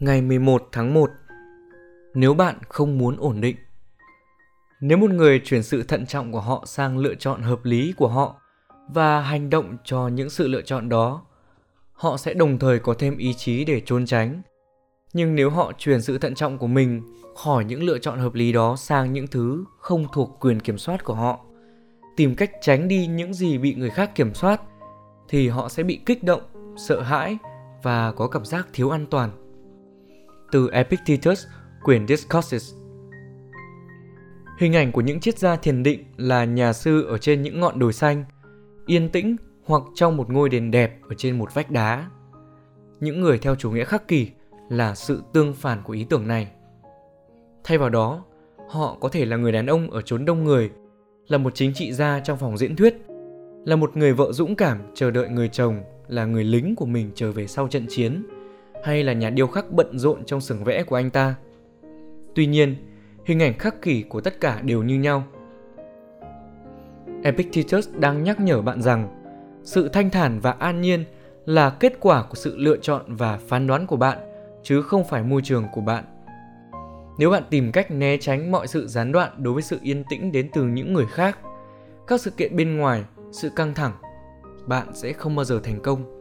Ngày 11 tháng 1 Nếu bạn không muốn ổn định Nếu một người chuyển sự thận trọng của họ sang lựa chọn hợp lý của họ và hành động cho những sự lựa chọn đó, họ sẽ đồng thời có thêm ý chí để trốn tránh. Nhưng nếu họ chuyển sự thận trọng của mình khỏi những lựa chọn hợp lý đó sang những thứ không thuộc quyền kiểm soát của họ, tìm cách tránh đi những gì bị người khác kiểm soát thì họ sẽ bị kích động, sợ hãi và có cảm giác thiếu an toàn từ Epictetus, quyển Discourses. Hình ảnh của những triết gia thiền định là nhà sư ở trên những ngọn đồi xanh, yên tĩnh hoặc trong một ngôi đền đẹp ở trên một vách đá. Những người theo chủ nghĩa khắc kỷ là sự tương phản của ý tưởng này. Thay vào đó, họ có thể là người đàn ông ở chốn đông người, là một chính trị gia trong phòng diễn thuyết, là một người vợ dũng cảm chờ đợi người chồng là người lính của mình trở về sau trận chiến – hay là nhà điêu khắc bận rộn trong sừng vẽ của anh ta. Tuy nhiên, hình ảnh khắc kỷ của tất cả đều như nhau. Epictetus đang nhắc nhở bạn rằng sự thanh thản và an nhiên là kết quả của sự lựa chọn và phán đoán của bạn chứ không phải môi trường của bạn. Nếu bạn tìm cách né tránh mọi sự gián đoạn đối với sự yên tĩnh đến từ những người khác, các sự kiện bên ngoài, sự căng thẳng, bạn sẽ không bao giờ thành công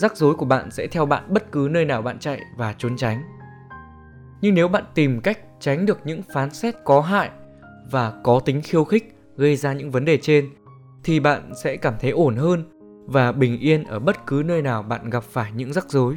rắc rối của bạn sẽ theo bạn bất cứ nơi nào bạn chạy và trốn tránh. Nhưng nếu bạn tìm cách tránh được những phán xét có hại và có tính khiêu khích gây ra những vấn đề trên, thì bạn sẽ cảm thấy ổn hơn và bình yên ở bất cứ nơi nào bạn gặp phải những rắc rối.